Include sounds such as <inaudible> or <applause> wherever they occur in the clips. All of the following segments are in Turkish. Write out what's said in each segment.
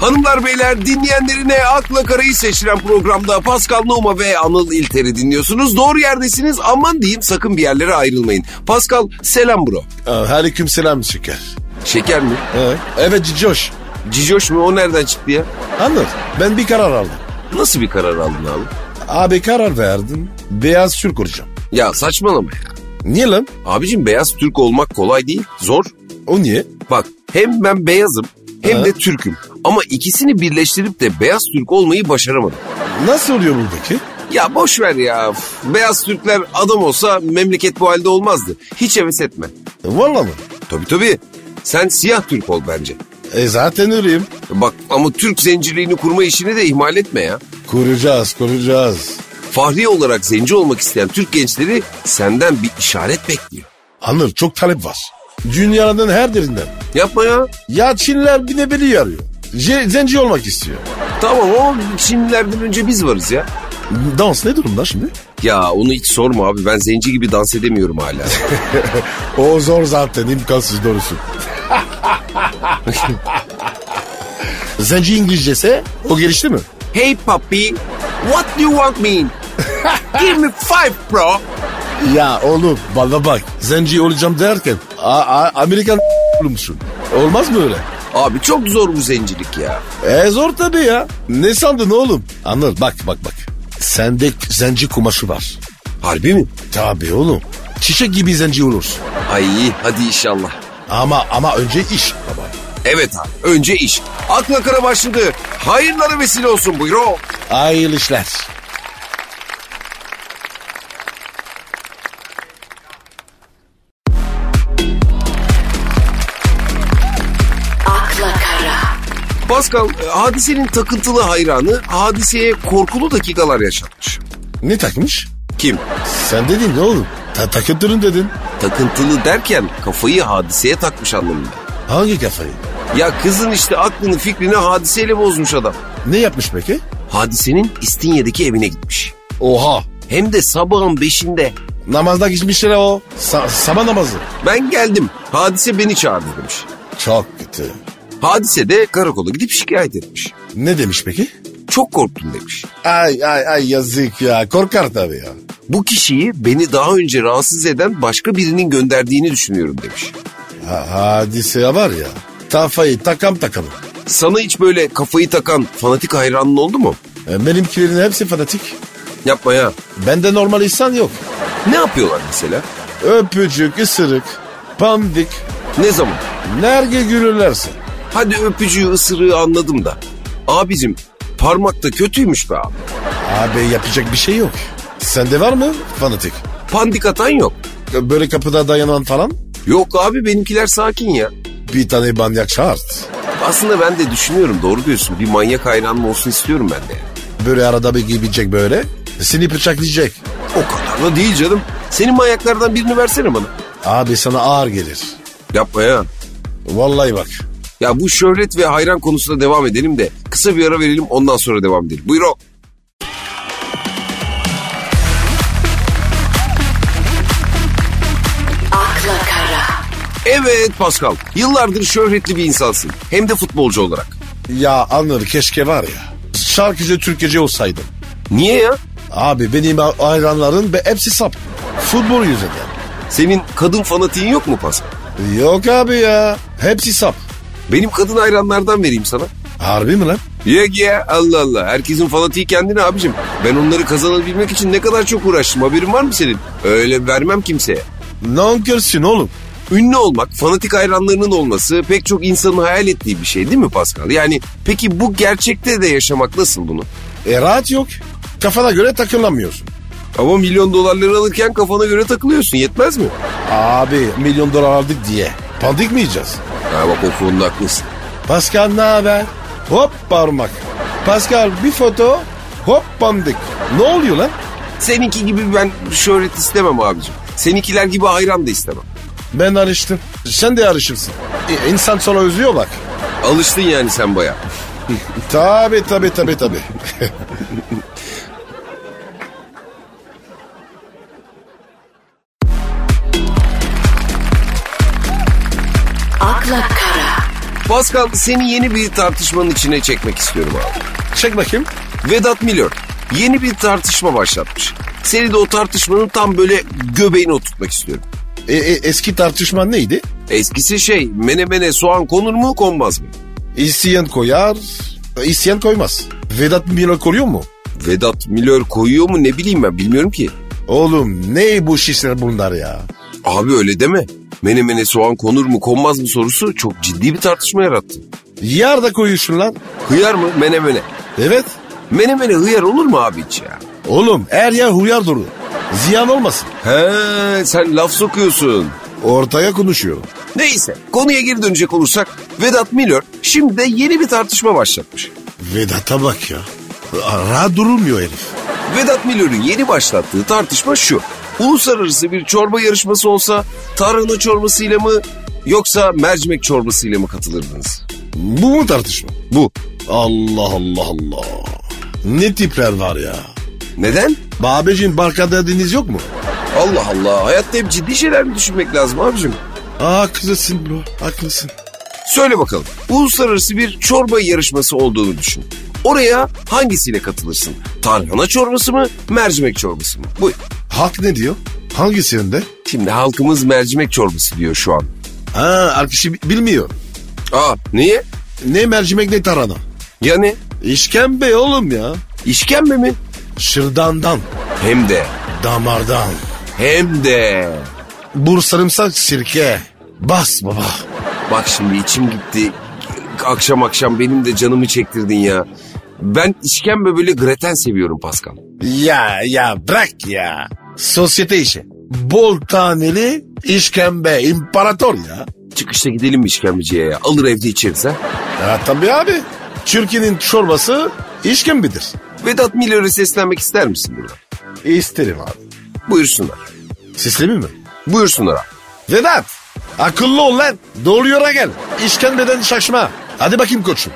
Hanımlar beyler dinleyenlerine akla karayı seçtiren programda Pascal Numa ve Anıl İlter'i dinliyorsunuz. Doğru yerdesiniz aman diyeyim sakın bir yerlere ayrılmayın. Pascal selam bro. Aleyküm selam şeker. Şeker mi? Evet, evet Cicoş. Cicoş mu o nereden çıktı ya? Anlat. Ben bir karar aldım. Nasıl bir karar aldın abi? Abi karar verdim. Beyaz Türk olacağım. Ya saçmalama ya. Niye lan? Abicim beyaz Türk olmak kolay değil. Zor. O niye? Bak hem ben beyazım hem de Türk'üm. Ama ikisini birleştirip de beyaz Türk olmayı başaramadım. Nasıl oluyor bu peki? Ya boş ver ya. Beyaz Türkler adam olsa memleket bu halde olmazdı. Hiç heves etme. Valla mı? Tabii tabii. Sen siyah Türk ol bence. E zaten öyleyim. Bak ama Türk zenciliğini kurma işini de ihmal etme ya. Kuracağız, kuracağız. Fahri olarak zenci olmak isteyen Türk gençleri senden bir işaret bekliyor. Anır çok talep var. Dünyanın her yerinden. Yapma ya. Ya Çinliler bir de beni arıyor. Je- zenci olmak istiyor. Tamam ama Çinlilerden önce biz varız ya. Dans ne durumda şimdi? Ya onu hiç sorma abi ben zenci gibi dans edemiyorum hala. <laughs> O zor zaten imkansız doğrusu. <laughs> zenci İngilizcesi o gelişti mi? hey puppy, what do you want me? Give me five bro. Ya oğlum bana bak zenci olacağım derken a- a- Amerikan <laughs> musun? Olmaz mı öyle? Abi çok zor bu zencilik ya. E zor tabii ya. Ne sandın oğlum? Anıl bak bak bak. Sende zenci kumaşı var. Harbi mi? Tabii oğlum. Çiçek gibi zenci olursun. Ay hadi inşallah. Ama ama önce iş baba. Evet abi önce iş. Akla kara başladı. Hayırlara vesile olsun buyur o. Hayırlı işler. Pascal e, hadisenin takıntılı hayranı hadiseye korkulu dakikalar yaşatmış. Ne takmış? Kim? Sen dedin ne oğlum? Ta takıntırın dedin. Takıntılı derken kafayı hadiseye takmış anlamında. Hangi kafayı? Ya kızın işte aklını fikrini hadiseyle bozmuş adam. Ne yapmış peki? Hadisenin İstinye'deki evine gitmiş. Oha. Hem de sabahın beşinde. Namazda gitmişler o. Sa- sabah namazı. Ben geldim. Hadise beni çağırdı demiş. Çok kötü. Hadise de karakola gidip şikayet etmiş. Ne demiş peki? Çok korktum demiş. Ay ay ay yazık ya. Korkar tabii ya. Bu kişiyi beni daha önce rahatsız eden başka birinin gönderdiğini düşünüyorum demiş. Ha, hadise var ya. Kafayı takam takalım. Sana hiç böyle kafayı takan fanatik hayranın oldu mu? E, benimkilerin hepsi fanatik. Yapma ya. Bende normal insan yok. Ne yapıyorlar mesela? Öpücük, ısırık, pandik, Ne zaman? nerge gülürlerse. Hadi öpücüğü ısırığı anladım da. Abicim parmakta kötüymüş be abi. Abi yapacak bir şey yok. Sende var mı fanatik? Pandik atan yok. Böyle kapıda dayanan falan? Yok abi benimkiler sakin ya. Bir tane manyak şart. Aslında ben de düşünüyorum doğru diyorsun. Bir manyak hayranım olsun istiyorum ben de. Böyle arada bir gidecek böyle. Seni bıçaklayacak. O kadar da değil canım. Senin manyaklardan birini versene bana. Abi sana ağır gelir. Yapma ya. Vallahi bak. Ya bu şöhret ve hayran konusunda devam edelim de kısa bir ara verelim ondan sonra devam edelim. Buyur o. akla kara, Evet Pascal. Yıllardır şöhretli bir insansın. Hem de futbolcu olarak. Ya Anır keşke var ya. Şarkıcı Türkçeci olsaydım. Niye ya? Abi benim hayranların be hepsi sap. Futbol yüzünden. Senin kadın fanatiğin yok mu Pascal? Yok abi ya. Hepsi sap. Benim kadın hayranlardan vereyim sana. Harbi mi lan? Yok ya Allah Allah. Herkesin fanatiği kendine abicim. Ben onları kazanabilmek için ne kadar çok uğraştım. Haberin var mı senin? Öyle vermem kimseye. Nankörsün oğlum. Ünlü olmak, fanatik hayranlarının olması pek çok insanın hayal ettiği bir şey değil mi Pascal? Yani peki bu gerçekte de yaşamak nasıl bunu? E rahat yok. Kafana göre takılamıyorsun. Ama milyon dolarları alırken kafana göre takılıyorsun yetmez mi? Abi milyon dolar aldık diye. Pandik mi yiyeceğiz? Ha bak o konuda haklısın. Pascal ne haber? Hop parmak. Pascal bir foto. Hop pandik. Ne oluyor lan? Seninki gibi ben şöhret istemem abicim. Seninkiler gibi hayran da istemem. Ben alıştım. Sen de alışırsın. E, insan sonra özlüyor bak. Alıştın yani sen baya. Tabi tabi tabi tabi. <laughs> kara, Pascal seni yeni bir tartışmanın içine çekmek istiyorum abi. Çek bakayım. Vedat Milor yeni bir tartışma başlatmış. Seni de o tartışmanın tam böyle göbeğine oturtmak istiyorum. E, e, eski tartışma neydi? Eskisi şey menemene soğan konur mu konmaz mı? İsteyen koyar, isteyen koymaz. Vedat Milor koruyor mu? Vedat Milor koyuyor mu ne bileyim ben bilmiyorum ki. Oğlum ne bu şişler bunlar ya? Abi öyle deme. Menemene soğan konur mu konmaz mı sorusu çok ciddi bir tartışma yarattı. Yar da koyuyorsun lan. Hıyar mı menemene? Evet. Menemene hıyar olur mu abi hiç ya? Oğlum her yer huyar dolu. Ziyan olmasın. He sen laf sokuyorsun. Ortaya konuşuyorum. Neyse konuya geri dönecek olursak Vedat Milor şimdi de yeni bir tartışma başlatmış. Vedat'a bak ya. Rahat durulmuyor herif. Vedat Milor'un yeni başlattığı tartışma şu. Uluslararası bir çorba yarışması olsa tarhana çorbasıyla mı yoksa mercimek çorbasıyla mı katılırdınız? Bu mu tartışma? Bu. Allah Allah Allah. Ne tipler var ya. Neden? Babeciğim barka derdiniz yok mu? Allah Allah hayatta hep ciddi şeyler mi düşünmek lazım abicim? Aa, haklısın bro haklısın. Söyle bakalım. Uluslararası bir çorba yarışması olduğunu düşün. Oraya hangisiyle katılırsın? Tarhana çorbası mı, mercimek çorbası mı? Bu. Halk ne diyor? Hangisi önde? Şimdi halkımız mercimek çorbası diyor şu an. Ha arkadaşı bilmiyor. Aa niye? Ne mercimek ne tarhana. Yani İşkembe oğlum ya. işkembe mi? Şırdandan, Hem de. damardan. Hem de. Bur sarımsak sirke. Bas baba. Bak şimdi içim gitti. Akşam akşam benim de canımı çektirdin ya. Ben işkembe böyle greten seviyorum Pascal. Ya ya bırak ya. Sosyete işi. Bol taneli işkembe imparator ya. Çıkışta gidelim mi işkembeciye ya? Alır evde içeriz ha. Ya tabii abi. Türkiye'nin çorbası işkembedir. Vedat Milor'a seslenmek ister misin burada? İsterim abi. Buyursunlar. Sislemi mi? Buyursunlar abi. Vedat akıllı ol lan. Doğru yola gel. İşkembeden şaşma. Hadi bakayım koçum.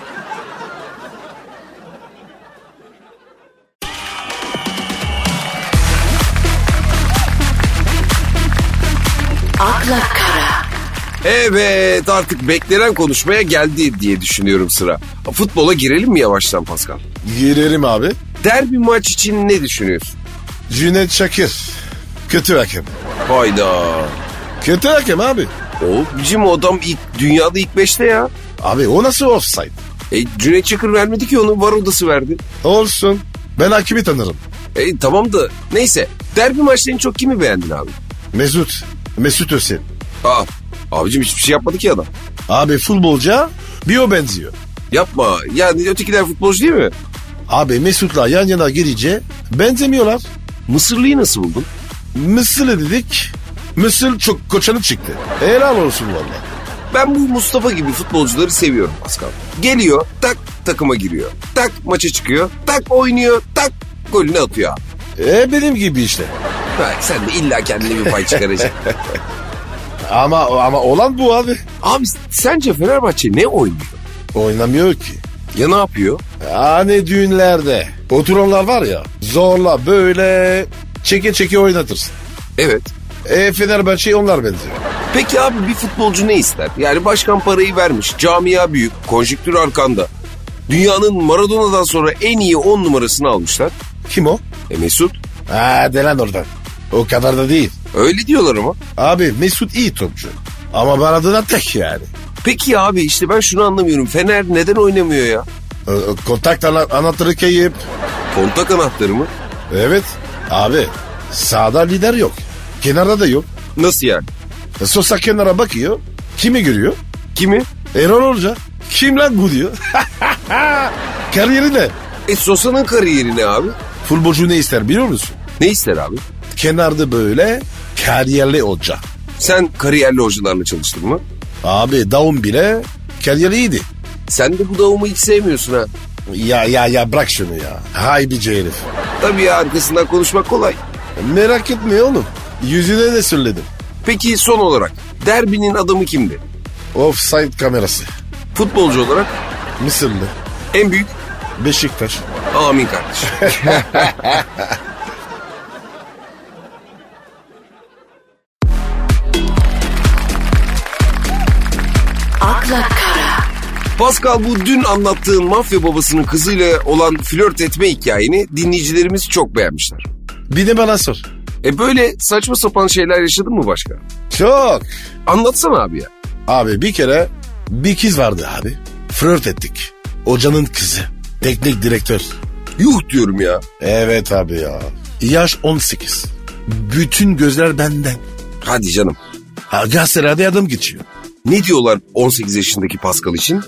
Evet artık beklenen konuşmaya geldi diye düşünüyorum sıra. Futbola girelim mi yavaştan Pascal? Girerim abi. Derbi maç için ne düşünüyorsun? Cüneyt Çakır. Kötü hakem. Hayda. Kötü hakem abi. O bizim adam ilk dünyada ilk beşte ya. Abi o nasıl offside? E, Cüneyt Çakır vermedi ki onu var odası verdi. Olsun. Ben hakimi tanırım. E, tamam da neyse. Derbi maçta en çok kimi beğendin abi? Mesut. Mesut Özil. Aa, abicim hiçbir şey yapmadı ki adam. Abi futbolca bir o benziyor. Yapma. Yani ötekiler futbolcu değil mi? Abi Mesut'la yan yana girince benzemiyorlar. Mısırlıyı nasıl buldun? Mısırlı dedik. Mısır çok koçanı çıktı. Helal olsun valla. Ben bu Mustafa gibi futbolcuları seviyorum Pascal. Geliyor, tak takıma giriyor. Tak maça çıkıyor, tak oynuyor, tak golünü atıyor. E benim gibi işte. Ha, sen de illa kendine bir pay çıkaracaksın. <laughs> Ama ama olan bu abi. abi sence Fenerbahçe ne oynuyor? Oynamıyor ki. Ya ne yapıyor? Hani düğünlerde oturanlar var ya zorla böyle çeke çeke oynatırsın. Evet. E Fenerbahçe onlar benziyor. Peki abi bir futbolcu ne ister? Yani başkan parayı vermiş, camia büyük, konjüktür arkanda. Dünyanın Maradona'dan sonra en iyi 10 numarasını almışlar. Kim o? E Mesut. Ha de lan oradan. O kadar da değil. Öyle diyorlar ama. Abi Mesut iyi topçu. Ama Maradona tek yani. Peki abi işte ben şunu anlamıyorum. Fener neden oynamıyor ya? E, Kontak ana- anahtarı kayıp. Kontak anahtarı mı? Evet. Abi sağda lider yok. Kenarda da yok. Nasıl yani? E, Sosa kenara bakıyor. Kimi görüyor? Kimi? Erol Hoca. Kim lan bu diyor. <laughs> Kariyeri ne? E Sosa'nın kariyeri ne abi? Futbolcu ne ister biliyor musun? Ne ister abi? Kenarda böyle kariyerli hoca. Sen kariyerli hocalarla çalıştın mı? Abi Daum bile kariyeri iyiydi. Sen de bu davumu hiç sevmiyorsun ha. Ya ya ya bırak şunu ya. Haybici herif. Tabii ya arkasından konuşmak kolay. Merak etme oğlum. Yüzüne de söyledim. Peki son olarak derbinin adamı kimdi? Offside kamerası. Futbolcu olarak Mısırlı. en büyük Beşiktaş. amin kardeşim. <laughs> akla kara, Pascal bu dün anlattığın mafya babasının kızıyla olan flört etme hikayeni dinleyicilerimiz çok beğenmişler. Bir de bana sor. E böyle saçma sapan şeyler yaşadın mı başka? Çok. Anlatsana abi ya. Abi bir kere bir kız vardı abi. Flört ettik. Hocanın kızı. Teknik direktör. Yuh diyorum ya. Evet abi ya. Yaş 18. Bütün gözler benden. Hadi canım. Ha, gazetelerde adım geçiyor. Ne diyorlar 18 yaşındaki Pascal için?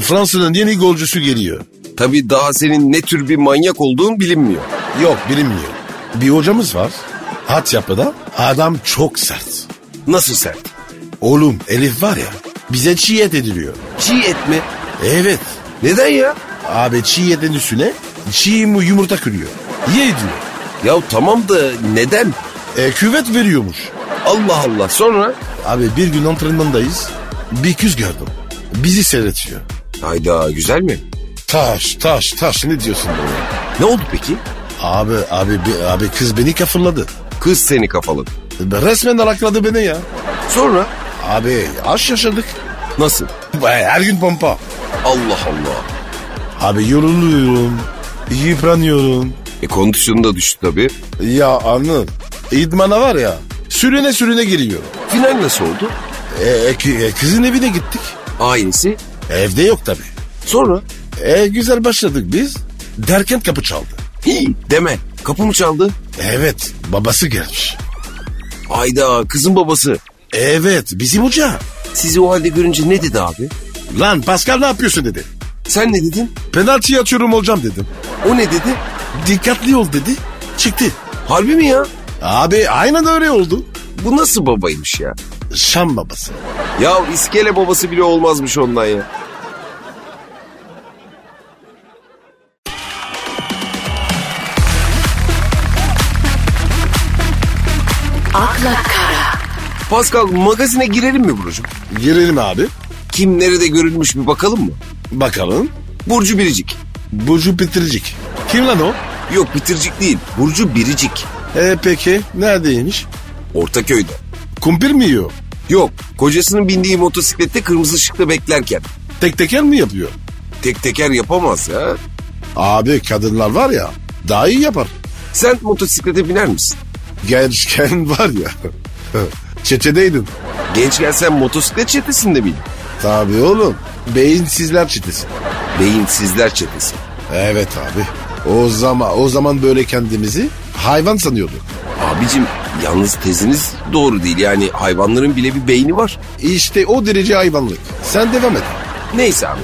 Fransa'nın yeni golcüsü geliyor. Tabii daha senin ne tür bir manyak olduğun bilinmiyor. Yok bilinmiyor. Bir hocamız var. Hat yapıda. Adam çok sert. Nasıl sert? Oğlum Elif var ya bize çiğ et ediliyor. Çiğ et mi? Evet. Neden ya? Abi çiğ etin üstüne çiğ mu yumurta kırıyor. Ye diyor. Ya tamam da neden? E, küvet veriyormuş. Allah Allah sonra? Abi bir gün antrenmandayız. Bir kız gördüm. Bizi seyretiyor. Hayda güzel mi? Taş taş taş ne diyorsun böyle? Ne oldu peki? Abi abi bi- abi kız beni kafırladı. Kız seni kafaladı. Resmen arakladı beni ya. Sonra? Abi aş yaşadık. Nasıl? Her gün pompa. Allah Allah. Abi yoruluyorum. Yıpranıyorum. E kondisyonu da düştü tabii. Ya anladın. İdmana var ya. Sürüne sürüne giriyor. Final nasıl oldu? E, e, e, kızın evine gittik. Aynısı. Evde yok tabi. Sonra? E, güzel başladık biz. Derken kapı çaldı. Hii deme. Kapı mı çaldı? Evet babası gelmiş. Hayda kızın babası. Evet bizim hoca. Sizi o halde görünce ne dedi abi? Lan Pascal ne yapıyorsun dedi. Sen ne dedin? Penaltı atıyorum hocam dedim. O ne dedi? Dikkatli ol dedi. Çıktı. Harbi mi ya? Abi aynen öyle oldu. Bu nasıl babaymış ya? Şam babası. Ya iskele babası bile olmazmış ondan ya. akla kara, Pascal magazine girelim mi Burcu'm? Girelim abi. Kim nerede görülmüş bir bakalım mı? Bakalım. Burcu Biricik. Burcu Bitiricik. Kim lan o? Yok Bitircik değil. Burcu Biricik. E peki neredeymiş? Ortaköy'de. Kumpir mi yiyor? Yok kocasının bindiği motosiklette kırmızı ışıkta beklerken. Tek teker mi yapıyor? Tek teker yapamaz ya. Abi kadınlar var ya daha iyi yapar. Sen motosiklete biner misin? Gençken var ya. <laughs> Çetedeydin. Gençken sen motosiklet çetesinde miydin? Tabii oğlum. Beyinsizler çetesi. Beyinsizler çetesi. Evet abi. O zaman o zaman böyle kendimizi hayvan sanıyorduk. Abicim yalnız teziniz doğru değil. Yani hayvanların bile bir beyni var. İşte o derece hayvanlık. Sen devam et. Neyse abi.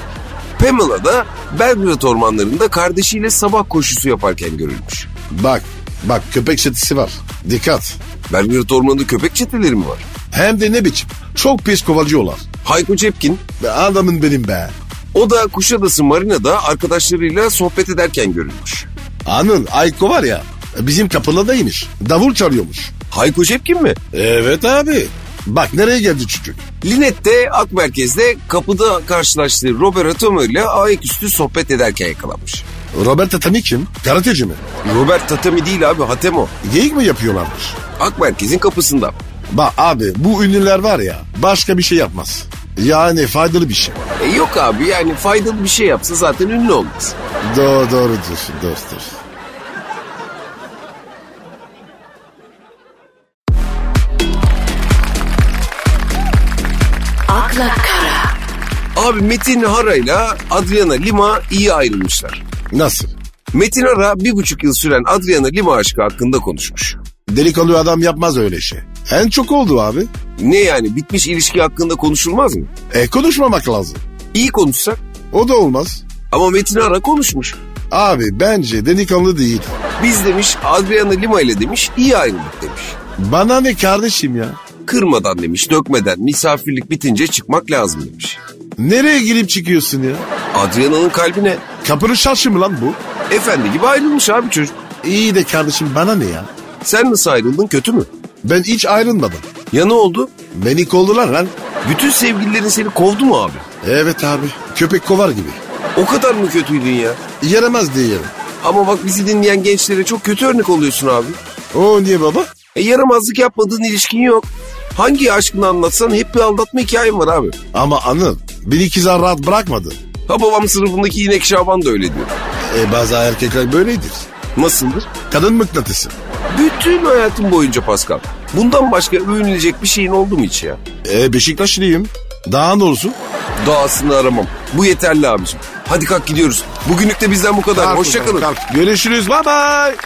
Pamela da Belgrad ormanlarında kardeşiyle sabah koşusu yaparken görülmüş. Bak bak köpek çetesi var. Dikkat. Belgrad ormanında köpek çeteleri mi var? Hem de ne biçim. Çok pis kovalcıyorlar. Hayko Cepkin Be adamın benim be. o da Kuşadası Marina'da arkadaşlarıyla sohbet ederken görülmüş. Anıl Ayko var ya bizim kapıladaymış. Davul çalıyormuş. Hayko Cepkin mi? Evet abi. Bak nereye geldi çocuk. Linette Ak Merkez'de kapıda karşılaştığı Robert Atomo ile ayaküstü sohbet ederken yakalanmış. Robert Tatami kim? Karateci mi? Robert Tatami değil abi Hatemo. Geyik mi yapıyorlarmış? Ak Merkez'in kapısında. Bak abi bu ünlüler var ya başka bir şey yapmaz. Yani faydalı bir şey. E yok abi yani faydalı bir şey yapsa zaten ünlü olmaz. Doğru doğru diyorsun dostum. Abi Metin Hara ile Adriana Lima iyi ayrılmışlar. Nasıl? Metin Hara bir buçuk yıl süren Adriana Lima aşkı hakkında konuşmuş. Delikanlı adam yapmaz öyle şey. En çok oldu abi. Ne yani bitmiş ilişki hakkında konuşulmaz mı? E konuşmamak lazım. İyi konuşsak O da olmaz. ama Metin Hara konuşmuş. Abi bence delikanlı değil. Biz demiş Adriana Lima ile demiş iyi ayrıldık demiş. Bana ne kardeşim ya? Kırmadan demiş dökmeden misafirlik bitince çıkmak lazım demiş. Nereye girip çıkıyorsun ya? Adriana'nın kalbine Kapının şarşı mı lan bu? efendi gibi ayrılmış abi çocuk. İyi de kardeşim bana ne ya? Sen nasıl ayrıldın kötü mü? Ben hiç ayrılmadım. Ya ne oldu? Beni kovdular lan. Bütün sevgililerin seni kovdu mu abi? Evet abi. Köpek kovar gibi. O kadar mı kötüydün ya? Yaramaz diyelim. Ama bak bizi dinleyen gençlere çok kötü örnek oluyorsun abi. O niye baba? E yaramazlık yapmadığın ilişkin yok. Hangi aşkını anlatsan hep bir aldatma hikayen var abi. Ama Anıl beni iki zar rahat bırakmadı. Ha babam sınıfındaki inek Şaban da öyle diyor. E bazı erkekler böyledir. Nasıldır? Kadın mıknatısı. Bütün hayatım boyunca Pascal. Bundan başka övünülecek bir şeyin oldu mu hiç ya? E Beşiktaşlıyım. Daha ne olsun? Dağısını aramam. Bu yeterli abicim. Hadi kalk gidiyoruz. Bugünlük de bizden bu kadar. Hoşçakalın. Görüşürüz. Bye bye.